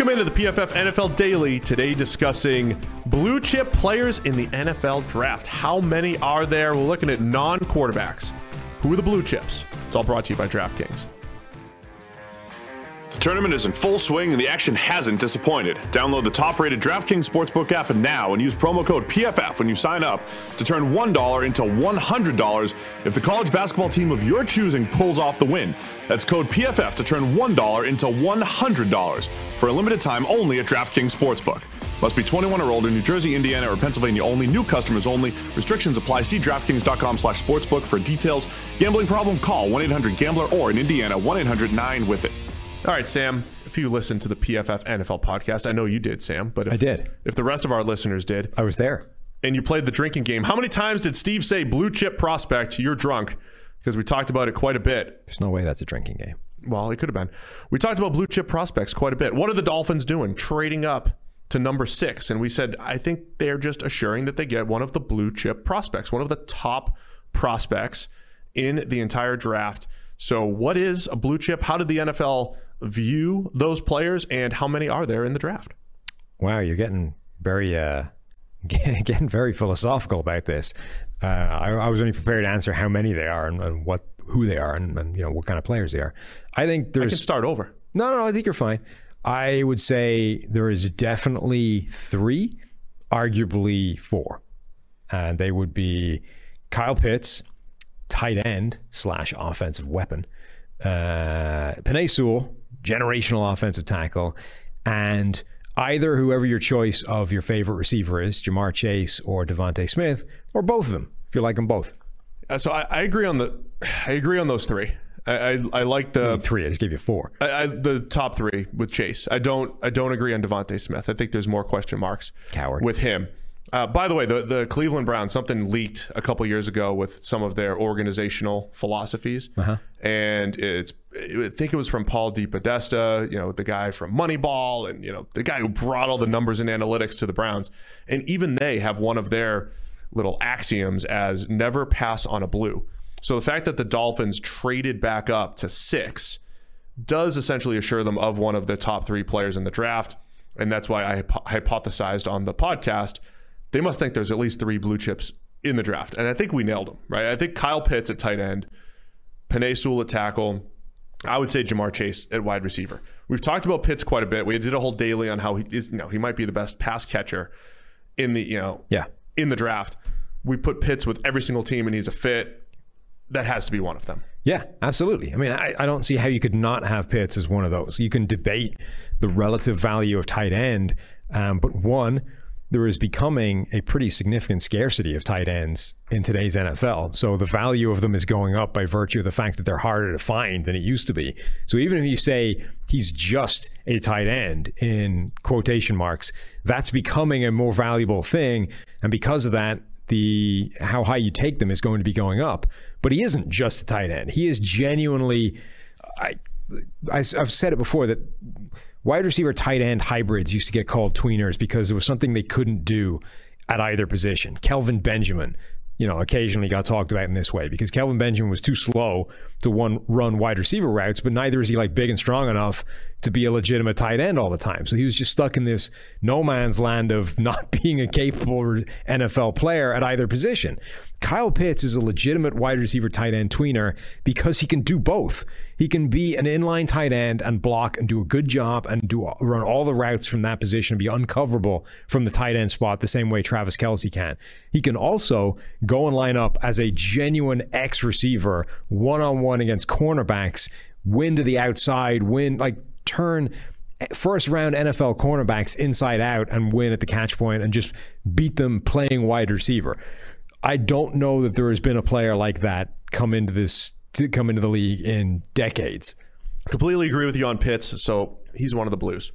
Welcome into the PFF NFL Daily. Today, discussing blue chip players in the NFL draft. How many are there? We're looking at non quarterbacks. Who are the blue chips? It's all brought to you by DraftKings. The tournament is in full swing and the action hasn't disappointed. Download the top rated DraftKings Sportsbook app now and use promo code PFF when you sign up to turn $1 into $100 if the college basketball team of your choosing pulls off the win. That's code PFF to turn $1 into $100 for a limited time only at DraftKings Sportsbook. Must be 21 or older, New Jersey, Indiana, or Pennsylvania only. New customers only. Restrictions apply. See DraftKings.com slash sportsbook for details. Gambling problem? Call 1-800-GAMBLER or in Indiana, 1-800-9-WITH-IT. All right, Sam, if you listened to the PFF NFL podcast, I know you did, Sam, but if, I did. If the rest of our listeners did, I was there. And you played the drinking game, how many times did Steve say blue chip prospect? You're drunk because we talked about it quite a bit. There's no way that's a drinking game. Well, it could have been. We talked about blue chip prospects quite a bit. What are the Dolphins doing? Trading up to number six. And we said, I think they're just assuring that they get one of the blue chip prospects, one of the top prospects in the entire draft. So, what is a blue chip? How did the NFL view those players, and how many are there in the draft? Wow, you're getting very uh, getting very philosophical about this. Uh, I, I, was only prepared to answer how many they are and, and what who they are and, and, you know what kind of players they are. I think there's. I can start over. No, no, I think you're fine. I would say there is definitely three, arguably four, and they would be Kyle Pitts, tight end slash offensive weapon, uh, Penei Sewell, generational offensive tackle, and either whoever your choice of your favorite receiver is, Ja'Marr Chase or DeVonta Smith, or both of them, if you like them both. Uh, so I, I, agree on the, I agree on those three. I, I, I like the three. I just gave you four. I, the top three with Chase. I don't, I don't agree on DeVonta Smith. I think there's more question marks. Coward with him. Uh, by the way, the, the Cleveland Browns, something leaked a couple years ago with some of their organizational philosophies. Uh-huh. And it's, I think it was from Paul DePodesta, you know, the guy from Moneyball and, you know, the guy who brought all the numbers and analytics to the Browns. And even they have one of their little axioms as never pass on a blue. So the fact that the Dolphins traded back up to six does essentially assure them of one of the top three players in the draft. And that's why I hypothesized on the podcast they must think there's at least three blue chips in the draft. And I think we nailed them, right? I think Kyle Pitts at tight end, Penei Sewell at tackle. I would say Ja'Marr Chase at wide receiver. We've talked about Pitts quite a bit. We did a whole daily on how he is, you know, he might be the best pass catcher in the, you know, yeah. in the draft. We put Pitts with every single team and he's a fit. That has to be one of them. Yeah, absolutely. I mean, I, I don't see how you could not have Pitts as one of those. You can debate the relative value of tight end, um, but one, there is becoming a pretty significant scarcity of tight ends in today's NFL. So the value of them is going up by virtue of the fact that they're harder to find than it used to be. So even if you say he's just a tight end in quotation marks, that's becoming a more valuable thing. And because of that, the how high you take them is going to be going up. But he isn't just a tight end. He is genuinely I, I I've said it before that wide receiver tight end hybrids used to get called tweeners because it was something they couldn't do at either position. Kelvin Benjamin, you know, occasionally got talked about in this way because Kelvin Benjamin was too slow to one run wide receiver routes, but neither is he like big and strong enough to be a legitimate tight end all the time. So he was just stuck in this no man's land of not being a capable NFL player at either position. Kyle Pitts is a legitimate wide receiver tight end tweener because he can do both. He can be an inline tight end and block and do a good job and do run all the routes from that position and be uncoverable from the tight end spot the same way Travis Kelce can. He can also go and line up as a genuine X receiver one on one against cornerbacks, win to the outside, win like turn first round NFL cornerbacks inside out and win at the catch point and just beat them playing wide receiver. I don't know that there has been a player like that come into this to come into the league in decades. Completely agree with you on Pitts. So he's one of the Blues.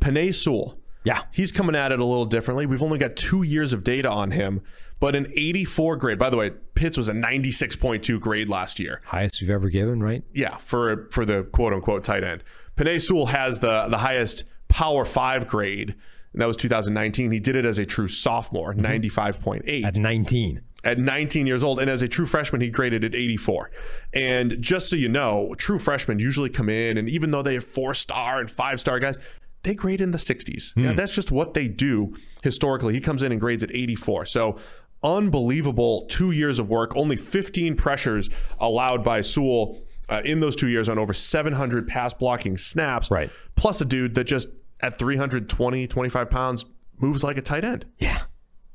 Penei Sewell. Yeah. He's coming at it a little differently. We've only got two years of data on him, but an 84 grade. By the way, Pitts was a 96.2 grade last year. Highest you've ever given, right? Yeah, for for the quote unquote tight end. Penei Sewell has the the highest Power Five grade, and that was 2019. He did it as a true sophomore, mm-hmm. 95.8 at 19 at 19 years old. And as a true freshman, he graded at 84. And just so you know, true freshmen usually come in, and even though they have four star and five star guys, they grade in the 60s. Yeah, that's just what they do historically. He comes in and grades at 84. So unbelievable two years of work, only 15 pressures allowed by Sewell uh, in those two years on over 700 pass blocking snaps. Right. Plus a dude that just at 320, 25 pounds moves like a tight end. Yeah.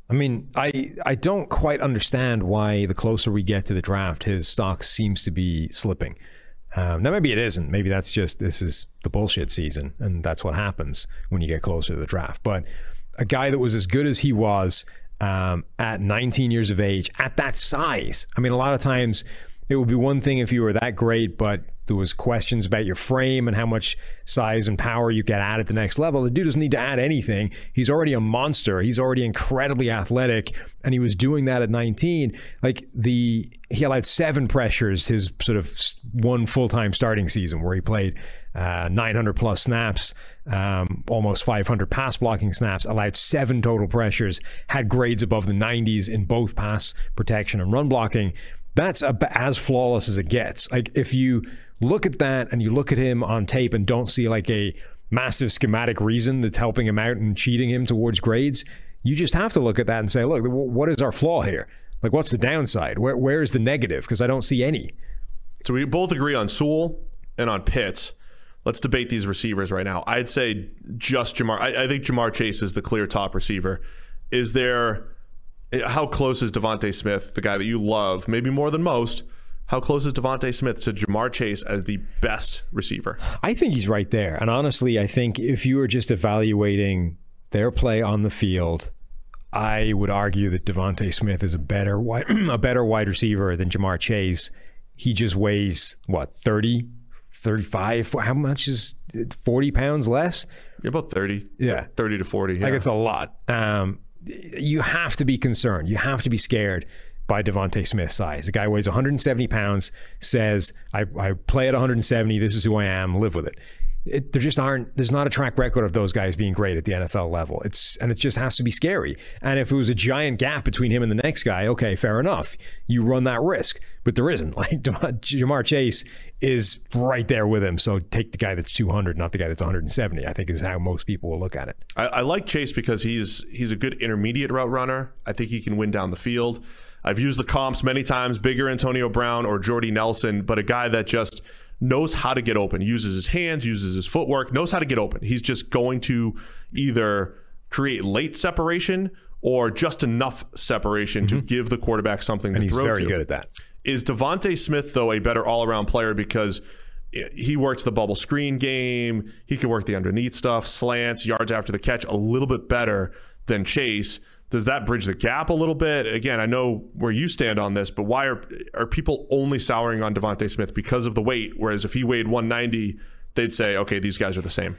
I mean, I I don't quite understand why the closer we get to the draft, his stock seems to be slipping. Um, now, maybe it isn't. Maybe that's just this is the bullshit season, and that's what happens when you get closer to the draft. But a guy that was as good as he was um, at 19 years of age, at that size, I mean, a lot of times it would be one thing if you were that great, but there was questions about your frame and how much size and power you get add at the next level. The dude doesn't need to add anything. He's already a monster. He's already incredibly athletic, and he was doing that at 19. Like the he allowed seven pressures his sort of one full time starting season where he played uh, 900 plus snaps, um, almost 500 pass blocking snaps, allowed seven total pressures, had grades above the 90s in both pass protection and run blocking. That's a, as flawless as it gets. Like if you look at that and you look at him on tape and don't see like a massive schematic reason that's helping him out and cheating him towards grades, you just have to look at that and say, look, what is our flaw here? Like, what's the downside? Where, where is the negative? Because I don't see any. So we both agree on Sewell and on Pitts. Let's debate these receivers right now. I'd say just Ja'Marr. I, I think Ja'Marr Chase is the clear top receiver. Is there? How close is DeVonta Smith, the guy that you love, maybe more than most? How close is DeVonta Smith to Ja'Marr Chase as the best receiver? I think he's right there. And honestly, I think if you were just evaluating their play on the field, I would argue that DeVonta Smith is a better wide, a better wide receiver than Ja'Marr Chase. He just weighs what 30, 35. How much is 40 pounds less? Yeah, about 30. Yeah. 30 to 40. Yeah. Like it's a lot. Um, you have to be concerned. You have to be scared by DeVonta Smith's size. The guy weighs 170 pounds, says, I, I play at 170. This is who I am. Live with it. It, there just aren't there's not a track record of those guys being great at the NFL level. It's and it just has to be scary. And if it was a giant gap between him and the next guy, okay, fair enough. You run that risk, but there isn't. Like Ja'Marr Chase is right there with him. So take the guy that's 200, not the guy that's 170. I think is how most people will look at it. I, I like Chase because he's he's a good intermediate route runner. I think he can win down the field. I've used the comps many times, bigger Antonio Brown or Jordy Nelson, but a guy that just knows how to get open, uses his hands, uses his footwork, knows how to get open. He's just going to either create late separation or just enough separation mm-hmm. to give the quarterback something and to he's very good at that. Is DeVonta Smith though a better all-around player because he works the bubble screen game, he can work the underneath stuff, slants, yards after the catch a little bit better than Chase does that bridge the gap a little bit? Again, I know where you stand on this, but why are are people only souring on DeVonta Smith because of the weight? Whereas if he weighed 190, they'd say, okay, these guys are the same.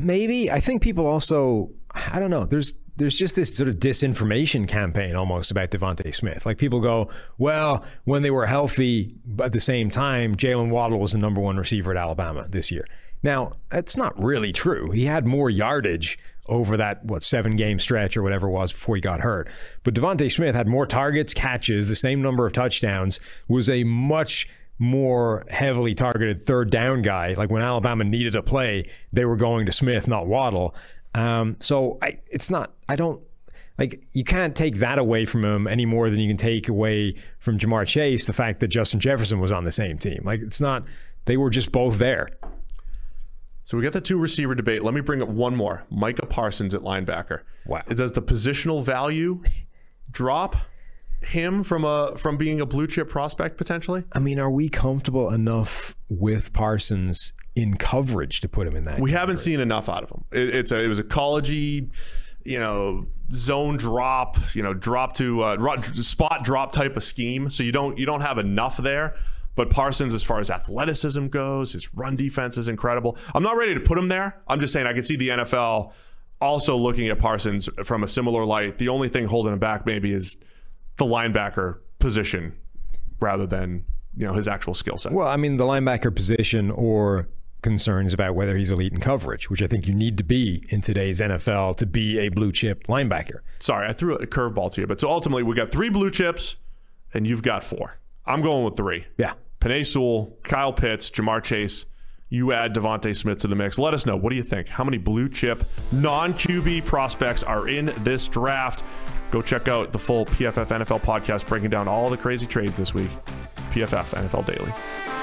Maybe I think people also I don't know. There's there's just this sort of disinformation campaign almost about DeVonta Smith. Like people go, well, when they were healthy, but at the same time, Jaylen Waddle was the number one receiver at Alabama this year. Now, that's not really true. He had more yardage over that what seven game stretch or whatever it was before he got hurt. But DeVonta Smith had more targets, catches, the same number of touchdowns, was a much more heavily targeted third down guy. Like when Alabama needed a play, they were going to Smith, not Waddle. Um, so I, it's not. I don't like you can't take that away from him any more than you can take away from Ja'Marr Chase the fact that Justin Jefferson was on the same team. Like it's not. They were just both there. So we got the two receiver debate. Let me bring up one more. Micah Parsons at linebacker. Wow. Does the positional value drop him from a from being a blue chip prospect potentially? I mean, are we comfortable enough with Parsons in coverage to put him in that? We category? haven't seen enough out of him. It, it's a, it was a collegey, you know, zone drop, you know, drop to uh, spot drop type of scheme. So you don't you don't have enough there. But Parsons, as far as athleticism goes, his run defense is incredible. I'm not ready to put him there. I'm just saying I can see the NFL also looking at Parsons from a similar light. The only thing holding him back maybe is the linebacker position rather than you know his actual skill set. Well, I mean the linebacker position or concerns about whether he's elite in coverage, which I think you need to be in today's NFL to be a blue chip linebacker. Sorry, I threw a curveball to you, but so ultimately we got three blue chips and you've got four. I'm going with three. Yeah. Penei Sewell, Kyle Pitts, Ja'Marr Chase. you add DeVonta Smith to the mix. Let us know. What do you think? How many blue chip non QB prospects are in this draft? Go check out the full PFF NFL podcast breaking down all the crazy trades this week. PFF NFL Daily.